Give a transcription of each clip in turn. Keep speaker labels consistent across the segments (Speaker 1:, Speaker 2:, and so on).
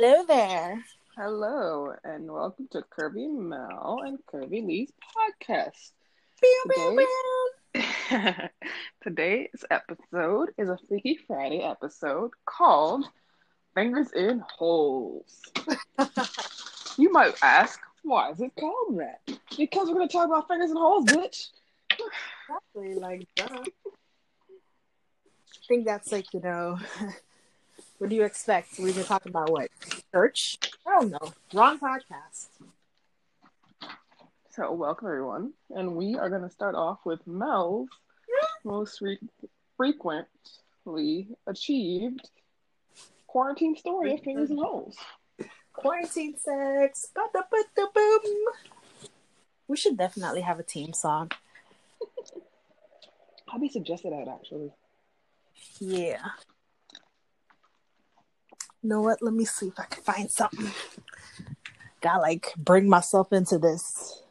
Speaker 1: Hello there.
Speaker 2: Hello, and welcome to Kirby Mel and Kirby Lee's podcast. Today, today's episode is a Freaky Friday episode called Fingers in Holes. you might ask, why is it called that? Because we're going to talk about fingers in holes, bitch.
Speaker 1: Exactly, like duh. I think that's like, you know, what do you expect? We've been talking about what? Church? I don't know. Wrong podcast.
Speaker 2: So, welcome everyone, and we are going to start off with Mel's most re- frequently achieved quarantine story of fingers in holes.
Speaker 1: Quarantine sex. Ba-da-ba-da-boom. We should definitely have a team song.
Speaker 2: I'll be suggested that actually.
Speaker 1: Yeah. Know what? Let me see if I can find something. Gotta like bring myself into this.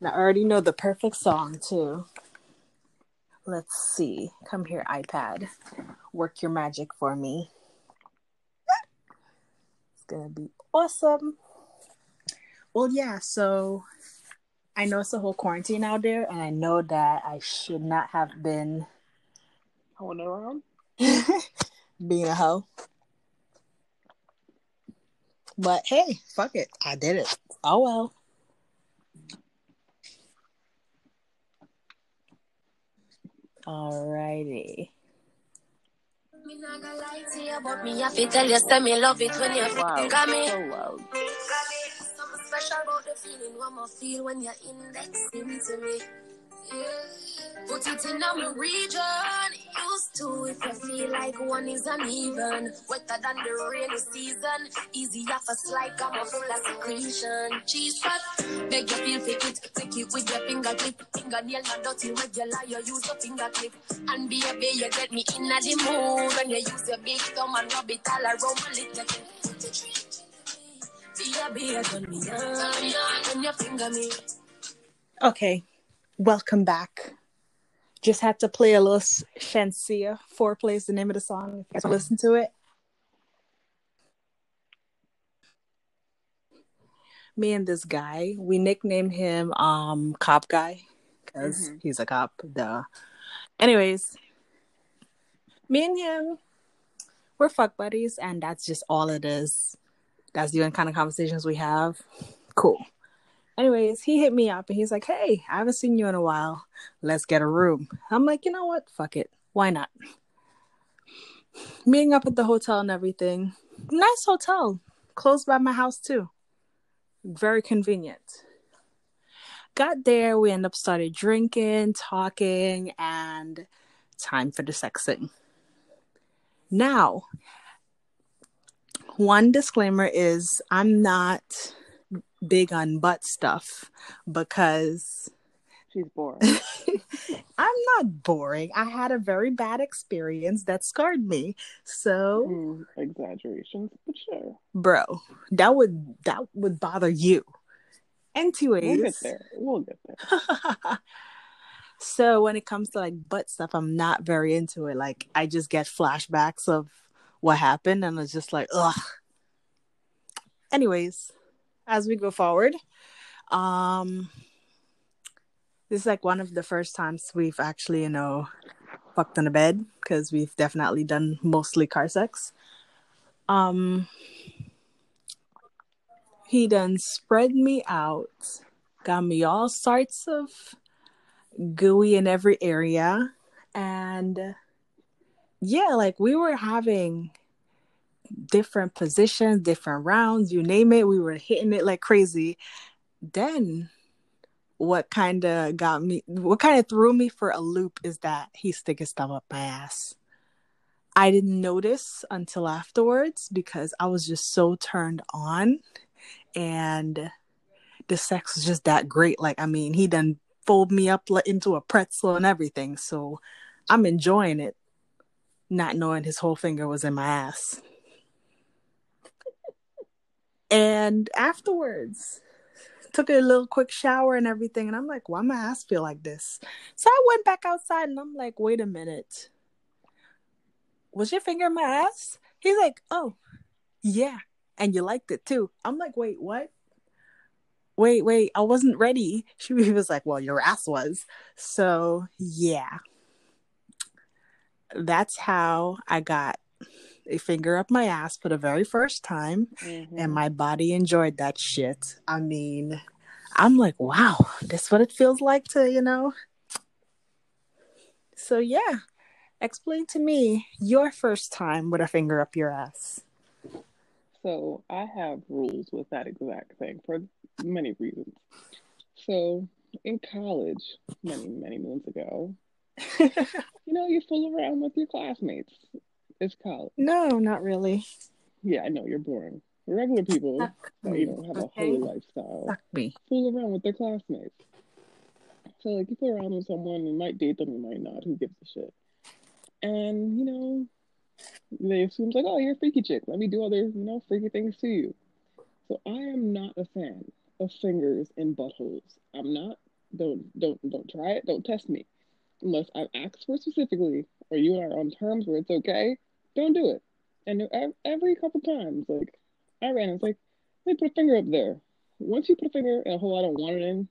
Speaker 1: And I already know the perfect song too. Let's see. Come here, iPad. Work your magic for me. It's gonna be awesome. Well, yeah, so I know it's a whole quarantine out there, and I know that I should not have been
Speaker 2: it around.
Speaker 1: being a hoe. But hey, fuck it. I did it. Oh well. Alrighty.
Speaker 3: Me not gonna lie to you, but me have to tell you, say me love it when you
Speaker 2: Wow,
Speaker 3: got me.
Speaker 2: so loud.
Speaker 3: Something special about the feeling one more feel when you're indexing to me. Put it in our region. Used to if you feel like one is uneven. Wetter than the rainy season. Easy off a slide, come a full of secretion. Cheese pot, beg you feel fit it. Take it with your finger clip. Fingernail not dirty regular, you use your finger clip. And baby, you get me in the mood. When you use your big thumb and rub it all around my little. Baby. When you finger me.
Speaker 1: Okay, welcome back. Just had to play a little Shenseea. Foreplay is the name of the song. If you guys listen to it. Me and this guy, we nicknamed him um Cop Guy because
Speaker 2: Mhm.
Speaker 1: he's a cop. Duh. Anyways, me and him, we're fuck buddies, and that's just all it is. That's the only kind of conversations we have. Cool. Anyways, he hit me up and he's like, Hey, I haven't seen you in a while. Let's get a room. I'm like, You know what? Fuck it. Why not? Meeting up at the hotel and everything. Nice hotel. Close by my house, too. Very convenient. Got there, we end up started drinking, talking, and time for the sexing. Now, one disclaimer is I'm not big on butt stuff because
Speaker 2: She's boring.
Speaker 1: I'm not boring. I had a very bad experience that scarred me. So,
Speaker 2: Mm, exaggerations, but sure.
Speaker 1: bro, that would that would bother you. Anyways.
Speaker 2: We'll get there. We'll get there.
Speaker 1: so when it comes to like butt stuff, I'm not very into it. Like I just get flashbacks of what happened and it's just like, ugh. Anyways, as we go forward, um this is like one of the first times we've actually, you know, fucked on a bed because we've definitely done mostly car sex. Um he done spread me out, got me all sorts of gooey in every area. And yeah, like we were having different positions, different rounds, you name it, we were hitting it like crazy. Then what kind of got me what kind of threw me for a loop is that he stick his thumb up my ass. I didn't notice until afterwards because I was just so turned on and the sex was just that great. Like, I mean, he done fold me up into a pretzel and everything. So I'm enjoying it, not knowing his whole finger was in my ass. And afterwards, took a little quick shower and everything. And I'm like, why my ass feel like this? So I went back outside and I'm like, wait a minute. Was your finger in my ass? He's like, oh, yeah, and you liked it too. I'm like, wait, what? Wait, wait, I wasn't ready. She was like, well, your ass was. So, yeah. That's how I got a finger up my ass for the very first time,
Speaker 2: Mhm.
Speaker 1: and my body enjoyed that shit. I mean, I'm like, wow, that's what it feels like to, you know. So yeah, explain to me your first time with a finger up your ass.
Speaker 2: So I have rules with that exact thing for many reasons. So in college, many, many moons ago, you know, you fool around with your classmates. It's college.
Speaker 1: no, not really.
Speaker 2: Yeah, I know you're boring. Regular people
Speaker 1: Fuck
Speaker 2: that
Speaker 1: me,
Speaker 2: you know have a
Speaker 1: okay?
Speaker 2: whole lifestyle
Speaker 1: Fuck me.
Speaker 2: fool around with their classmates. So like you fool around with someone, you might date them, you might not. Who gives a shit? And you know, they assume like, oh, you're a freaky chick. Let me do other, you know, freaky things to you. So I am not a fan of fingers in buttholes. I'm not. Don't don't don't try it. Don't test me. Unless I've asked for specifically, or you and I are on terms where it's okay. Don't do it. And every couple times, like I ran, it's like, let me put a finger up there. Once you put a finger in a hole I don't want it in,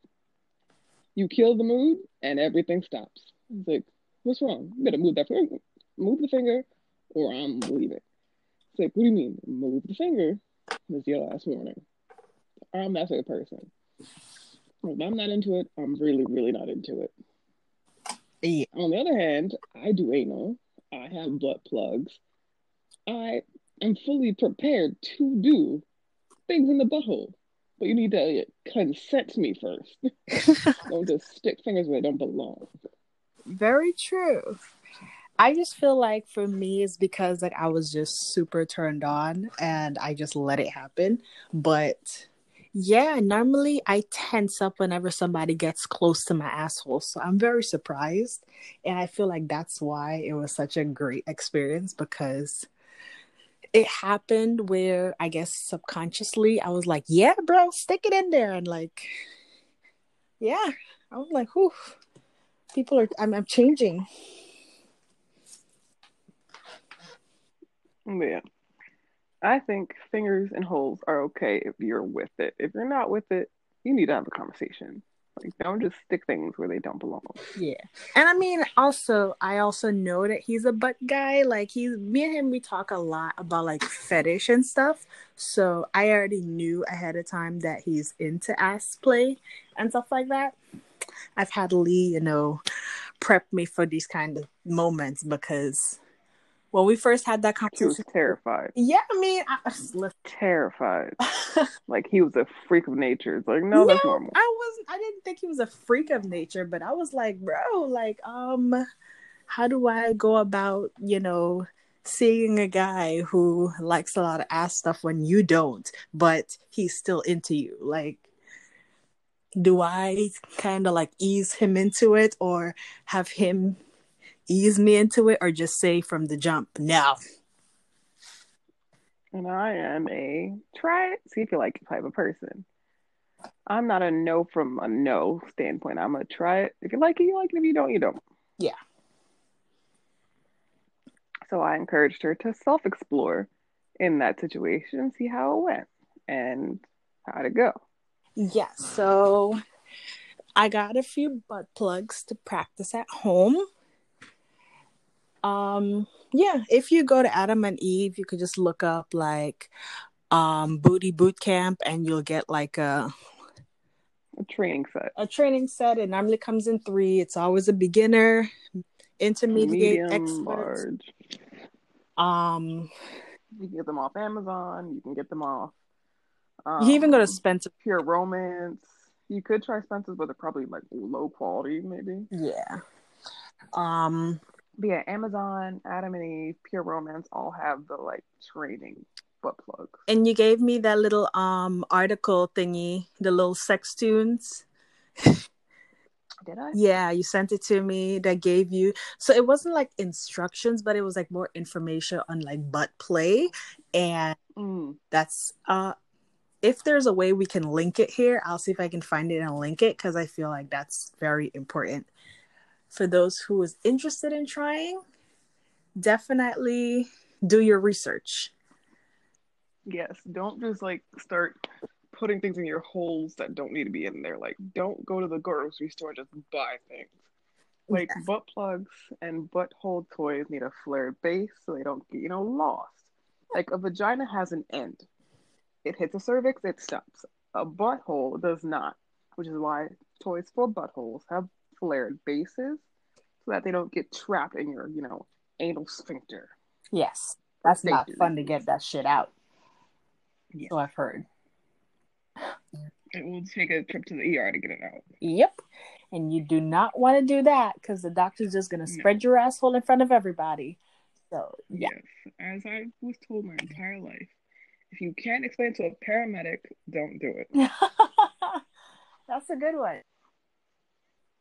Speaker 2: you kill the mood and everything stops. It's like, what's wrong? You better move that finger, move the finger, or I'm leaving. It's like, what do you mean? Move the finger. It's your last warning. I'm that type of person. If I'm not into it, I'm really, really not into it.
Speaker 1: Yeah.
Speaker 2: On the other hand, I do anal. I have butt plugs. I am fully prepared to do things in the butthole. But you need to uh, consent me first. don't just stick fingers where they don't belong.
Speaker 1: Very true. I just feel like for me it's because like I was just super turned on and I just let it happen. But yeah, normally I tense up whenever somebody gets close to my asshole. So I'm very surprised. And I feel like that's why it was such a great experience because it happened where I guess subconsciously I was like, yeah, bro, stick it in there. And like, yeah, I was like, whew, people are, I'm, I'm changing.
Speaker 2: Yeah. I think fingers and holes are okay if you're with it. If you're not with it, you need to have a conversation. Like, don't just stick things where they don't belong.
Speaker 1: Yeah. And I mean, also, I also know that he's a butt guy. Like, he's, me and him, we talk a lot about like fetish and stuff. So I already knew ahead of time that he's into ass play and stuff like that. I've had Lee, you know, prep me for these kind of moments because when we first had that
Speaker 2: He was
Speaker 1: conversation,
Speaker 2: terrified.
Speaker 1: yeah, I mean, I, listen,
Speaker 2: Terrified. Like he was a freak of nature. It's like, no, that's normal.
Speaker 1: I wasn't. I didn't think he was a freak of nature, but I was like, bro, like, um, how do I go about, you know, seeing a guy who likes a lot of ass stuff when you don't, but he's still into you? Like, do I kind of like ease him into it, or have him ease me into it, or just say from the jump, no?
Speaker 2: And I am a try it, see if you like it type of person. I'm not a no from a no standpoint. I'm a try it. If you like it, you like it. If you don't, you don't.
Speaker 1: Yeah.
Speaker 2: So I encouraged her to self explore in that situation, see how it went and how'd it go.
Speaker 1: Yeah, so I got a few butt plugs to practice at home. Um, yeah, if you go to Adam and Eve, you could just look up like um booty boot camp and you'll get like a
Speaker 2: A training set.
Speaker 1: a training set. It normally comes in three. It's always a beginner, intermediate,
Speaker 2: Medium,
Speaker 1: expert.
Speaker 2: large.
Speaker 1: Um,
Speaker 2: You can get them off Amazon. You can get them off.
Speaker 1: you even go to
Speaker 2: um,
Speaker 1: Spencer.
Speaker 2: Pure Romance. You could try Spencer's, but they're probably like low quality, maybe.
Speaker 1: Yeah. Um,
Speaker 2: But yeah, Amazon, Adam and Eve, Pure Romance all have the like training butt plugs.
Speaker 1: and you gave me that little um article thingy, the little sex tunes.
Speaker 2: Did I?
Speaker 1: Yeah, you sent it to me that gave you so it wasn't like instructions, but it was like more information on like butt play. And
Speaker 2: Mm.
Speaker 1: that's uh if there's a way we can link it here, I'll see if I can find it and link it because I feel like that's very important for those who is interested in trying. Definitely do your research.
Speaker 2: Yes, don't just like start putting things in your holes that don't need to be in there. Like, don't go to the grocery store and just buy things. Like butt plugs and butthole toys need a flared base so they don't get, you know, lost. Like a vagina has an end. It hits a cervix, it stops. A butthole does not, which is why toys for buttholes have flared bases so that they don't get trapped in your, you know, anal sphincter.
Speaker 1: Yes. That's not fun to get that shit out.
Speaker 2: Yeah.
Speaker 1: So I've heard.
Speaker 2: It will take a trip to the ER to get it out.
Speaker 1: Yep. And you do not want to do that because the doctor's just going to
Speaker 2: No.
Speaker 1: spread your asshole in front of everybody. So, yeah.
Speaker 2: Yes, as I was told my entire life, if you can't explain to a paramedic, don't do it.
Speaker 1: That's a good one.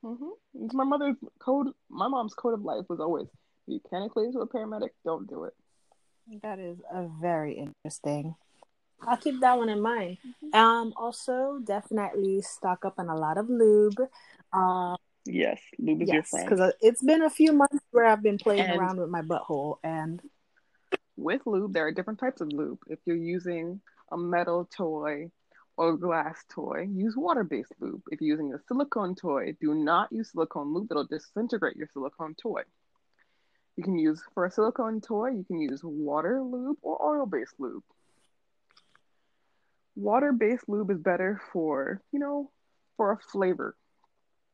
Speaker 2: Mm-hmm. It's my mother's code. My mom's code of life was always: if you can't explain to a paramedic, don't do it.
Speaker 1: That is a very interesting. I'll keep that one in mind. Um, also, definitely stock up on a lot of lube. Um,
Speaker 2: Yes, lube is your
Speaker 1: yes,
Speaker 2: friend.
Speaker 1: because it's been a few months where I've been playing
Speaker 2: And-
Speaker 1: around with my butthole, and
Speaker 2: With lube, there are different types of lube. If you're using a metal toy or glass toy, use water-based lube. If you're using a silicone toy, do not use silicone lube. It'll disintegrate your silicone toy. You can use for a silicone toy, you can use water lube or oil-based lube. Water-based lube is better for, you know, for a flavor.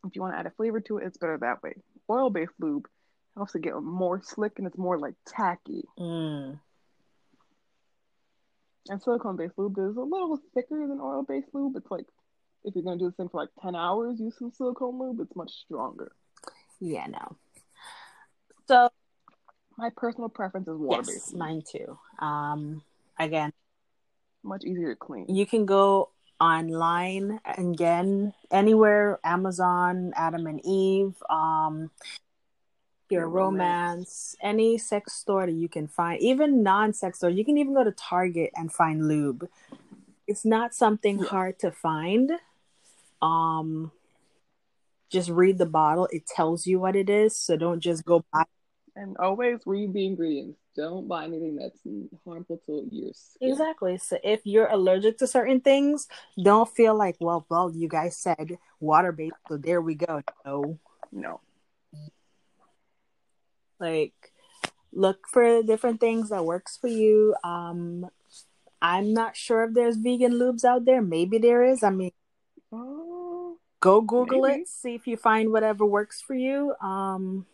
Speaker 2: If you want to add a flavor to it, it's better that way. Oil-based lube helps it get more slick and it's more like tacky.
Speaker 1: mm,
Speaker 2: And silicone-based lube is a little thicker than oil-based lube. It's like if you're gonna do this thing for like ten hours, use some silicone lube. It's much stronger.
Speaker 1: yeah, no. So
Speaker 2: My personal preference is water-based.
Speaker 1: yes, mine too. Um, again,
Speaker 2: Much easier to clean.
Speaker 1: you can go online again anywhere amazon adam and eve um your
Speaker 2: Your
Speaker 1: romance any sex store that you can find even non-sex store you can even go to target and find lube it's not something hard to find um just read the bottle it tells you what it is so don't just go buy
Speaker 2: And always read the ingredients. Don't buy anything that's harmful to your skin.
Speaker 1: Exactly. So if you're allergic to certain things, don't feel like, well, well, you guys said water based, so there we go. No.
Speaker 2: No.
Speaker 1: Like look for different things that works for you. Um I'm not sure if there's vegan lubes out there. Maybe there is. I mean,
Speaker 2: Oh,
Speaker 1: go Google
Speaker 2: Maybe.
Speaker 1: it, see if you find whatever works for you. Um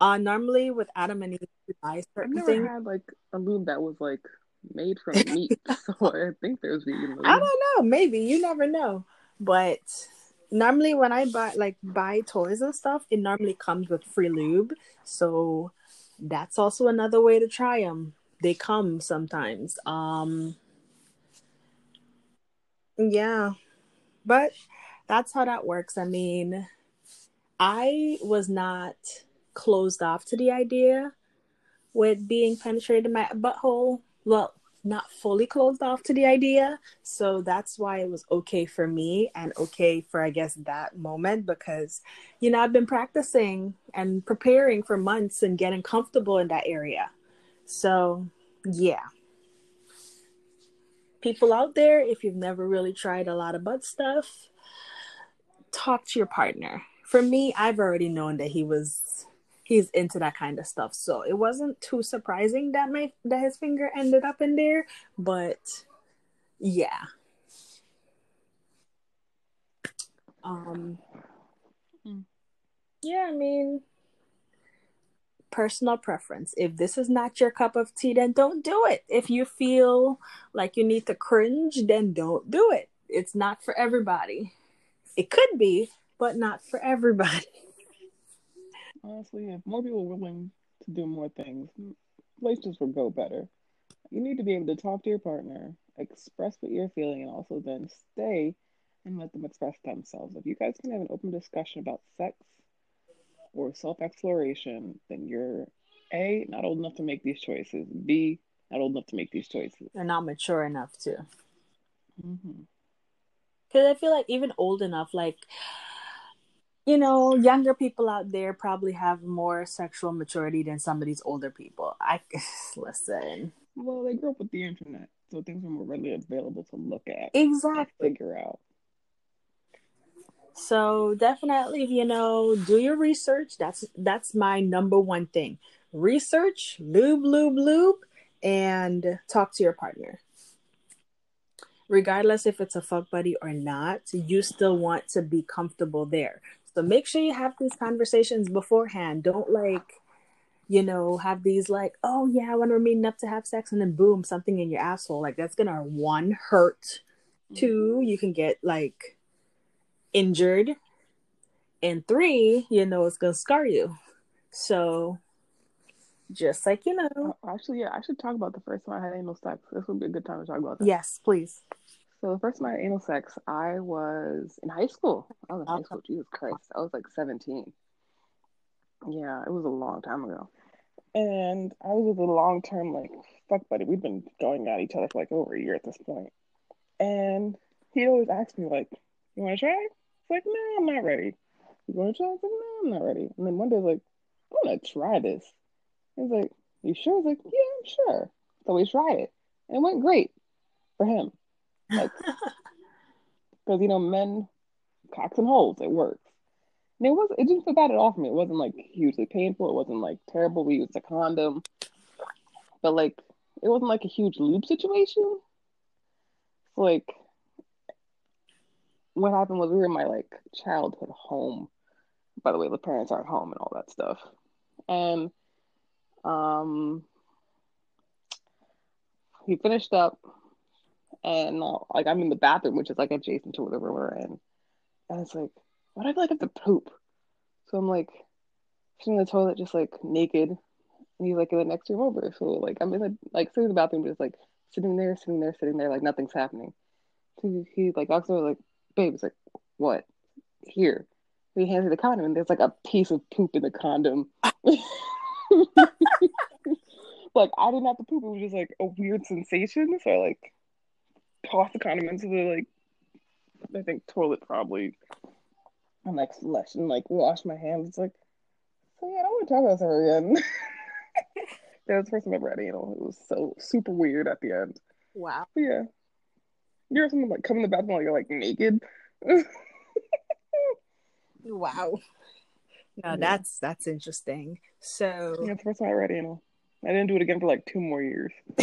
Speaker 1: uh normally with Adam and Eve we buy
Speaker 2: I've
Speaker 1: certain
Speaker 2: never
Speaker 1: things.
Speaker 2: had like a lube that was like made from meat, so I think there's vegan lube.
Speaker 1: I don't know. Maybe you never know. But normally, when I buy like buy toys and stuff, it normally comes with free lube. So that's also another way to try them. They come sometimes. Um, yeah, but that's how that works. I mean, I was not closed off to the idea with being penetrated in my butthole. Well, not fully closed off to the idea. So that's why it was okay for me and okay for, I guess, that moment because, you know, I've been practicing and preparing for months and getting comfortable in that area. So, yeah. People out there, if you've never really tried a lot of butt stuff, talk to your partner. For me, I've already known that he was he's into that kind of stuff. So it wasn't too surprising that my that his finger ended up in there, but yeah. Um
Speaker 2: Hmm.
Speaker 1: Yeah, I mean personal preference. If this is not your cup of tea, then don't do it. If you feel like you need to cringe, then don't do it. It's not for everybody. It could be, but not for everybody.
Speaker 2: Honestly, if more people were willing to do more things, life just would go better. You need to be able to talk to your partner, express what you're feeling, and also then stay and let them express themselves. If you guys can have an open discussion about sex or self exploration, then you're A, not old enough to make these choices, B, not old enough to make these choices.
Speaker 1: They're not mature enough to.
Speaker 2: Mm-hmm.
Speaker 1: Because I feel like even old enough, like, you know, younger people out there probably have more sexual maturity than some of these older people. I listen.
Speaker 2: Well, they grew up with the internet, so things are more readily available to look at,
Speaker 1: Exactly.
Speaker 2: figure out.
Speaker 1: So definitely, you know, do your research. That's that's my number one thing. Research, lube, lube, lube, and talk to your partner. Regardless if it's a fuck buddy or not, you still want to be comfortable there. So make sure you have these conversations beforehand. Don't like, you know, have these like, oh yeah, when we're meeting up to have sex, and then boom, something in your asshole. Like that's gonna one hurt. Two, you can get like injured. And three, you know, it's gonna scar you. So just like you know.
Speaker 2: Uh, Actually, yeah, I should talk about the first time I had anal sex. This would be a good time to talk about that.
Speaker 1: Yes, please.
Speaker 2: So the first time I had anal sex, I was in high school. I was in high school. Jesus Christ, I was like seventeen. Yeah, it was a long time ago. And I was with a long term like fuck buddy. We'd been going at each other for like over a year at this point. And he always asked me like, "You want to try?" It's like, "No, I'm not ready." You want to try? It's like, "No, I'm not ready." And then one day, like, "I want to try this." He's like, "You sure?" I was like, "Yeah, I'm sure." So we tried it, and it went great for him. Like, because you know, men, cocks and holes, it works. And it was, it didn't feel bad at all for me. It wasn't like hugely painful. It wasn't like terrible. We used a condom, but like, it wasn't like a huge loop situation. So, like, what happened was we were in my like childhood home. By the way, the parents aren't home and all that stuff. And um, he finished up, and like I'm in the bathroom, which is like adjacent to where we're in, and it's like, what do I like have to poop? So I'm like sitting in the toilet, just like naked, and he's like in the next room over. So like I'm in the like sitting in the bathroom, just like sitting there, sitting there, sitting there, like nothing's happening. So he, he like walks over, like, babe, it's like, what? Here. And he hands me the condom, and there's like a piece of poop in the condom. like I didn't have to poop; it was just like a weird sensation. So like tossed the condom into the like, I think toilet probably, and like flush and like wash my hands. It's like, so yeah, I don't want to talk about this ever again. that was the first time I ever had anal. It was so super weird at the end.
Speaker 1: Wow.
Speaker 2: But yeah. You're someone like come in the bathroom while you're like naked?
Speaker 1: Wow. No,
Speaker 2: Yeah.
Speaker 1: that's that's interesting. So
Speaker 2: Yeah, it's the first time I read anal. I didn't do it again for like two more years.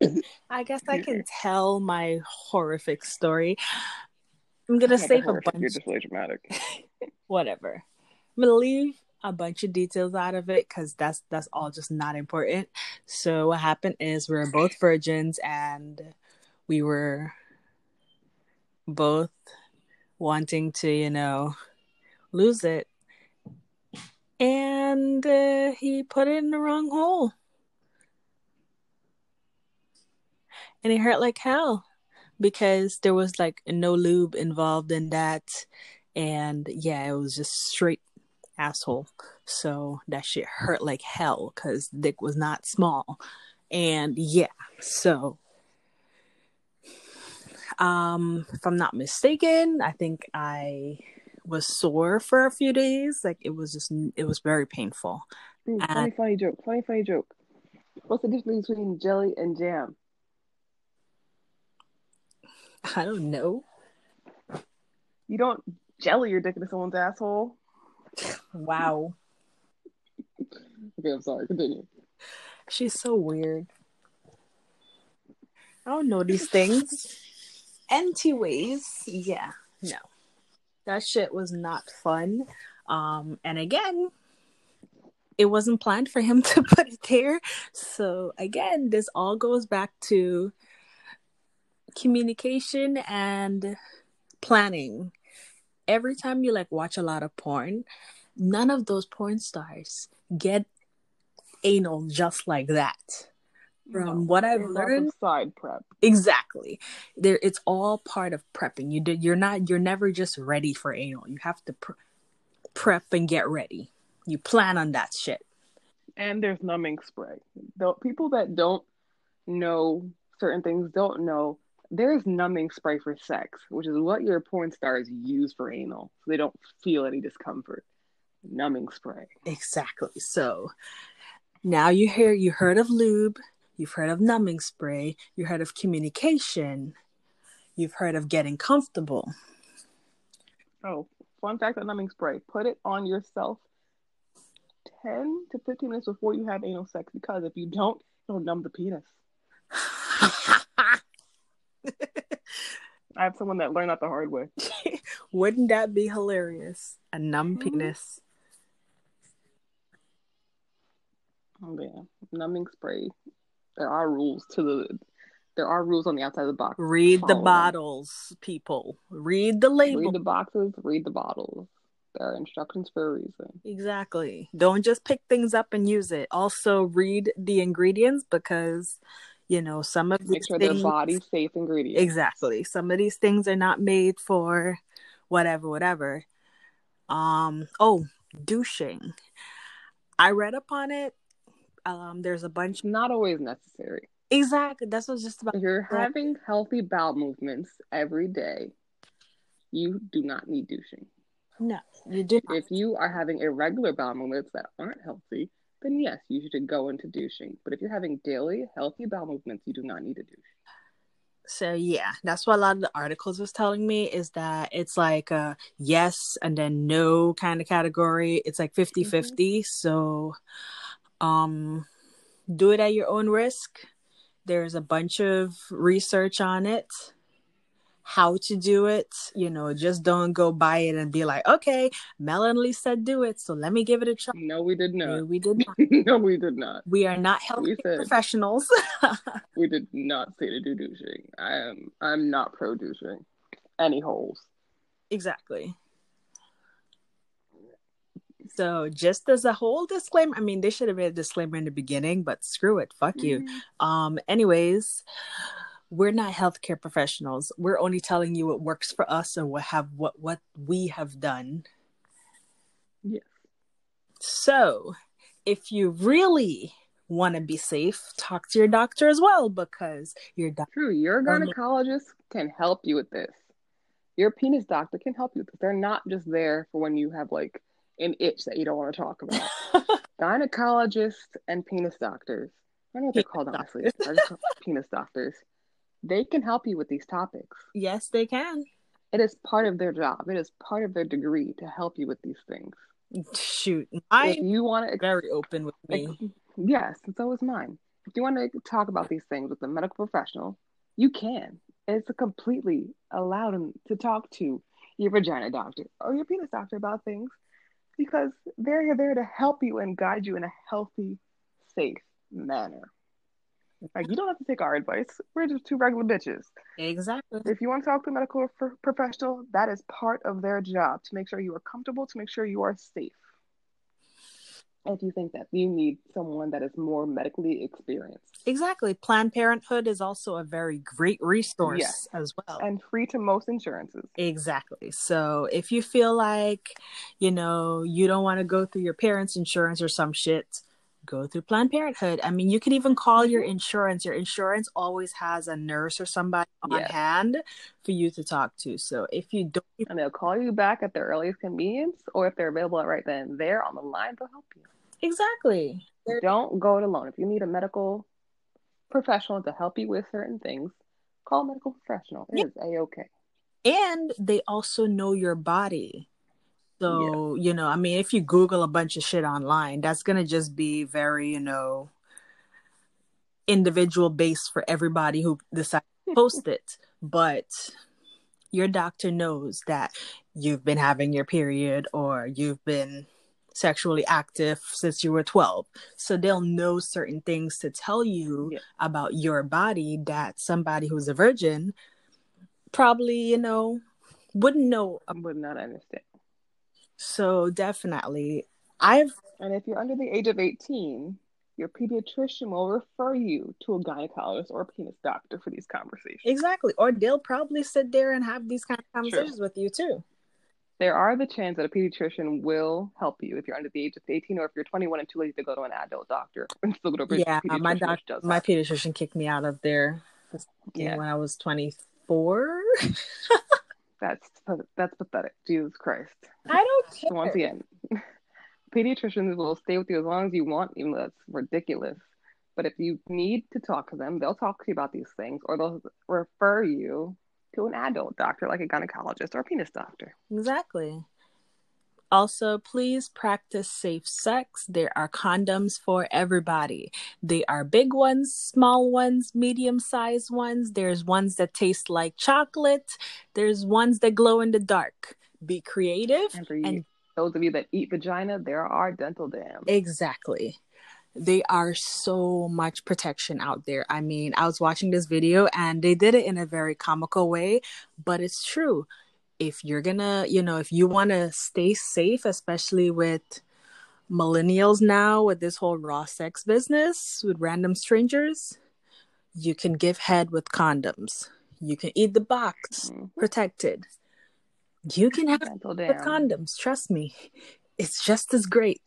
Speaker 1: I guess I can tell my horrific story. I'm gonna
Speaker 2: Not
Speaker 1: save a bunch
Speaker 2: You're just really dramatic.
Speaker 1: whatever. I'm gonna leave a bunch of details out of it because that's that's all just not important. So what happened is we were both virgins and we were both wanting to, you know, lose it. And uh, he put it in the wrong hole. And it hurt like hell because there was like no lube involved in that. And yeah, it was just straight asshole. So that shit hurt like hell because dick was not small. And yeah, so um if I'm not mistaken, I think I was sore for a few days. Like it was just it was very painful. Uh,
Speaker 2: funny, funny joke. Funny, funny joke. What's the difference between jelly and jam?
Speaker 1: I don't know.
Speaker 2: You don't jelly your dick into someone's asshole.
Speaker 1: Wow.
Speaker 2: Okay, I'm sorry. Continue.
Speaker 1: She's so weird. I don't know these things. Anyways, yeah, no. That shit was not fun. Um, and again, it wasn't planned for him to put it there. So again, this all goes back to communication and planning. Every time you like watch a lot of porn, none of those porn stars get anal just like that. From
Speaker 2: No,
Speaker 1: what I've
Speaker 2: there's lots of
Speaker 1: learned,
Speaker 2: side prep.
Speaker 1: exactly. There, it's all part of prepping. You did. You're not. You're never just ready for anal. You have to pr- prep and get ready. You plan on that shit.
Speaker 2: And there's numbing spray. The people that don't know certain things don't know there's numbing spray for sex, which is what your porn stars use for anal, so they don't feel any discomfort. Numbing spray.
Speaker 1: Exactly. So now you hear you heard of lube, You've heard of numbing spray. You've heard of communication. You've heard of getting comfortable.
Speaker 2: Oh, fun fact on numbing spray: put it on yourself ten to fifteen minutes before you have anal sex, because if you don't, it'll numb the penis. I have someone that learned that the hard way.
Speaker 1: Wouldn't that be hilarious? A numb
Speaker 2: Mhm.
Speaker 1: penis.
Speaker 2: Oh yeah, numbing spray. There are rules to the. There are rules on the outside of the box.
Speaker 1: Read the
Speaker 2: them.
Speaker 1: bottles, people. Read the label.
Speaker 2: Read the boxes. Read the bottles. There are instructions for a reason.
Speaker 1: Exactly. Don't just pick things up and use it. Also, read the ingredients because, you know, some of
Speaker 2: Make sure
Speaker 1: things,
Speaker 2: they're body safe ingredients.
Speaker 1: exactly. Some of these things are not made for whatever, whatever. Um. Oh, douching. I read up on it. Um. There's a bunch.
Speaker 2: Not always necessary.
Speaker 1: Exactly. That's what I was just about.
Speaker 2: If you're having healthy bowel movements every day, you do not need douching.
Speaker 1: No, you do. Not.
Speaker 2: If you are having irregular bowel movements that aren't healthy, then yes, you should go into douching. But if you're having daily healthy bowel movements, you do not need to douche.
Speaker 1: So yeah, that's what a lot of the articles was telling me is that it's like a yes and then no kind of category. It's like 50-50. So um do it at your own risk. There's a bunch of research on it. How to do it, you know, just don't go buy it and be like, okay, Melanie said do it, so let me give it a try.
Speaker 2: No, we did
Speaker 1: No,
Speaker 2: not.
Speaker 1: we did not.
Speaker 2: no, we did not.
Speaker 1: We are not health
Speaker 2: said-
Speaker 1: professionals.
Speaker 2: We did not say to do douching. I am. I'm not pro douching. Any holes.
Speaker 1: Exactly. So just as a whole disclaimer, I mean, they should have made a disclaimer in the beginning, but screw it, fuck you. Um, anyways, we're not healthcare professionals. We're only telling you what works for us and what have what what we have done.
Speaker 2: Yes.
Speaker 1: So, if you really want to be safe, talk to your doctor as well because your doctor.
Speaker 2: True. Your gynecologist can help you with this. Your penis doctor can help you with this. They're not just there for when you have like an itch that you don't want to talk about. Gynecologists and penis doctors. I don't know what they're called honestly.
Speaker 1: doctors.
Speaker 2: They're just penis doctors. They can help you with these topics.
Speaker 1: yes, they can.
Speaker 2: It is part of their job. It is part of their degree to help you with these things.
Speaker 1: Shoot,
Speaker 2: if
Speaker 1: I
Speaker 2: you want to
Speaker 1: very open with me.
Speaker 2: Like, yes, so is mine. If you want to talk about these things with a medical professional, you can. It's completely allowed to talk to your vagina doctor or your penis doctor about things because they're there to help you and guide you in a healthy, safe manner. Like you don't have to take our advice. We're just two regular bitches.
Speaker 1: Exactly.
Speaker 2: If you want to talk to a medical pro- professional, that is part of their job to make sure you are comfortable, to make sure you are safe. If you think that you need someone that is more medically experienced
Speaker 1: Exactly. Planned Parenthood is also a very great resource
Speaker 2: Yes.
Speaker 1: as well.
Speaker 2: and free to most insurances,
Speaker 1: Exactly. So if you feel like, you know, you don't want to go through your parents' insurance or some shit, go through Planned Parenthood. I mean, you can even call your mm-hmm. insurance. Your insurance always has a nurse or somebody on
Speaker 2: Yes.
Speaker 1: hand for you to talk to. So if you don't,
Speaker 2: and they'll call you back at their earliest convenience, or if they're available right then they're on the line, they'll help you.
Speaker 1: exactly.
Speaker 2: Don't go it alone. If you need a medical professional to help you with certain things, call a medical professional. It
Speaker 1: Yeah.
Speaker 2: is a okay.
Speaker 1: and they also know your body. So, you know, I mean, if you Google a bunch of shit online, that's going to just be very, you know, individual based for everybody who decides to post it. But your doctor knows that you've been having your period or you've been sexually active since you were 12. So they'll know certain things to tell you
Speaker 2: Yeah.
Speaker 1: about your body that somebody who's a virgin probably, you know, wouldn't know.
Speaker 2: Would not understand.
Speaker 1: So definitely, I've
Speaker 2: And if you're under the age of 18, your pediatrician will refer you to a gynecologist or a penis doctor for these conversations.
Speaker 1: exactly, or they'll probably sit there and have these kind of conversations with you too.
Speaker 2: There are the chance that a pediatrician will help you if you're under the age of 18 or if you're 21 and too lazy to go to an adult doctor and still go to a
Speaker 1: Yeah,
Speaker 2: pediatrician,
Speaker 1: my doc, my pediatrician kicked me out of there
Speaker 2: Yeah.
Speaker 1: when I was 24.
Speaker 2: That's that's pathetic. Jesus Christ.
Speaker 1: I don't care.
Speaker 2: So once again, pediatricians will stay with you as long as you want, even though that's ridiculous. But if you need to talk to them, they'll talk to you about these things or they'll refer you to an adult doctor like a gynecologist or a penis doctor.
Speaker 1: Exactly. Also, please practice safe sex. There are condoms for everybody. They are big ones, small ones, medium sized ones. There's ones that taste like chocolate. There's ones that glow in the dark. Be creative.
Speaker 2: And for you,
Speaker 1: And-
Speaker 2: those of you that eat vagina, there are dental dams.
Speaker 1: Exactly. They are so much protection out there. I mean, I was watching this video and they did it in a very comical way, but it's true. If you're gonna, you know, if you want to stay safe, especially with millennials now with this whole raw sex business with random strangers, you can give head with condoms. You can eat the box
Speaker 2: Mhm.
Speaker 1: protected. You can have with
Speaker 2: dam.
Speaker 1: condoms. Trust me, it's just as great.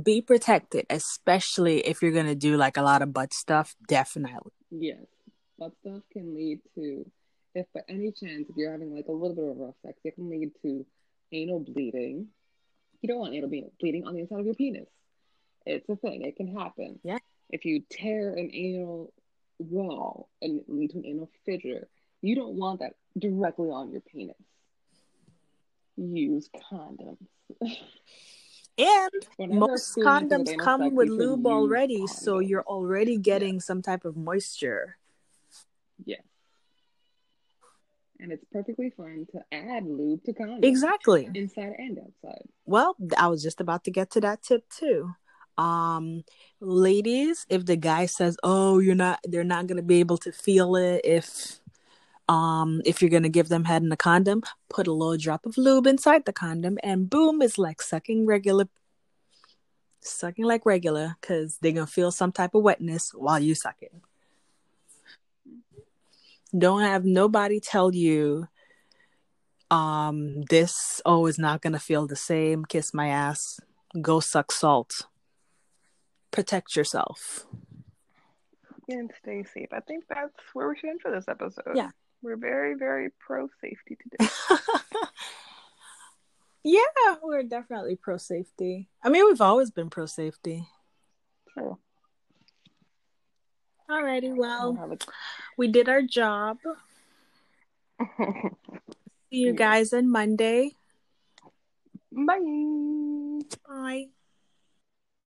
Speaker 1: Be protected, especially if you're gonna do like a lot of butt stuff. Definitely.
Speaker 2: Yes, that stuff can lead to, if by any chance, if you're having like a little bit of rough sex, it can lead to anal bleeding. You don't want anal ble- bleeding on the inside of your penis. It's a thing. It can happen.
Speaker 1: Yeah.
Speaker 2: If you tear an anal wall and lead to an anal fissure, you don't want that directly on your penis. Use condoms.
Speaker 1: And
Speaker 2: Whenever
Speaker 1: most condoms come
Speaker 2: sex,
Speaker 1: with lube already, so you're already getting some type of moisture.
Speaker 2: Yes. And it's perfectly fine to add lube to condoms.
Speaker 1: Exactly.
Speaker 2: Inside and outside.
Speaker 1: Well, I was just about to get to that tip too. Um, ladies, if the guy says, "Oh, you're not," they're not gonna be able to feel it if, um, if you're gonna give them head in a condom. Put a little drop of lube inside the condom, and boom, it's like sucking regular, sucking like regular, because they're gonna feel some type of wetness while you suck it. Don't have nobody tell you um this oh is not gonna feel the same kiss my ass go suck salt protect yourself
Speaker 2: And stay safe. I think that's where we should end for this episode.
Speaker 1: Yeah.
Speaker 2: We're very, very pro safety today.
Speaker 1: yeah we're definitely pro safety i mean we've always been pro safety
Speaker 2: True.
Speaker 1: Alrighty
Speaker 2: We'll
Speaker 1: well we did our job. See you guys on monday.
Speaker 2: Bye.
Speaker 1: bye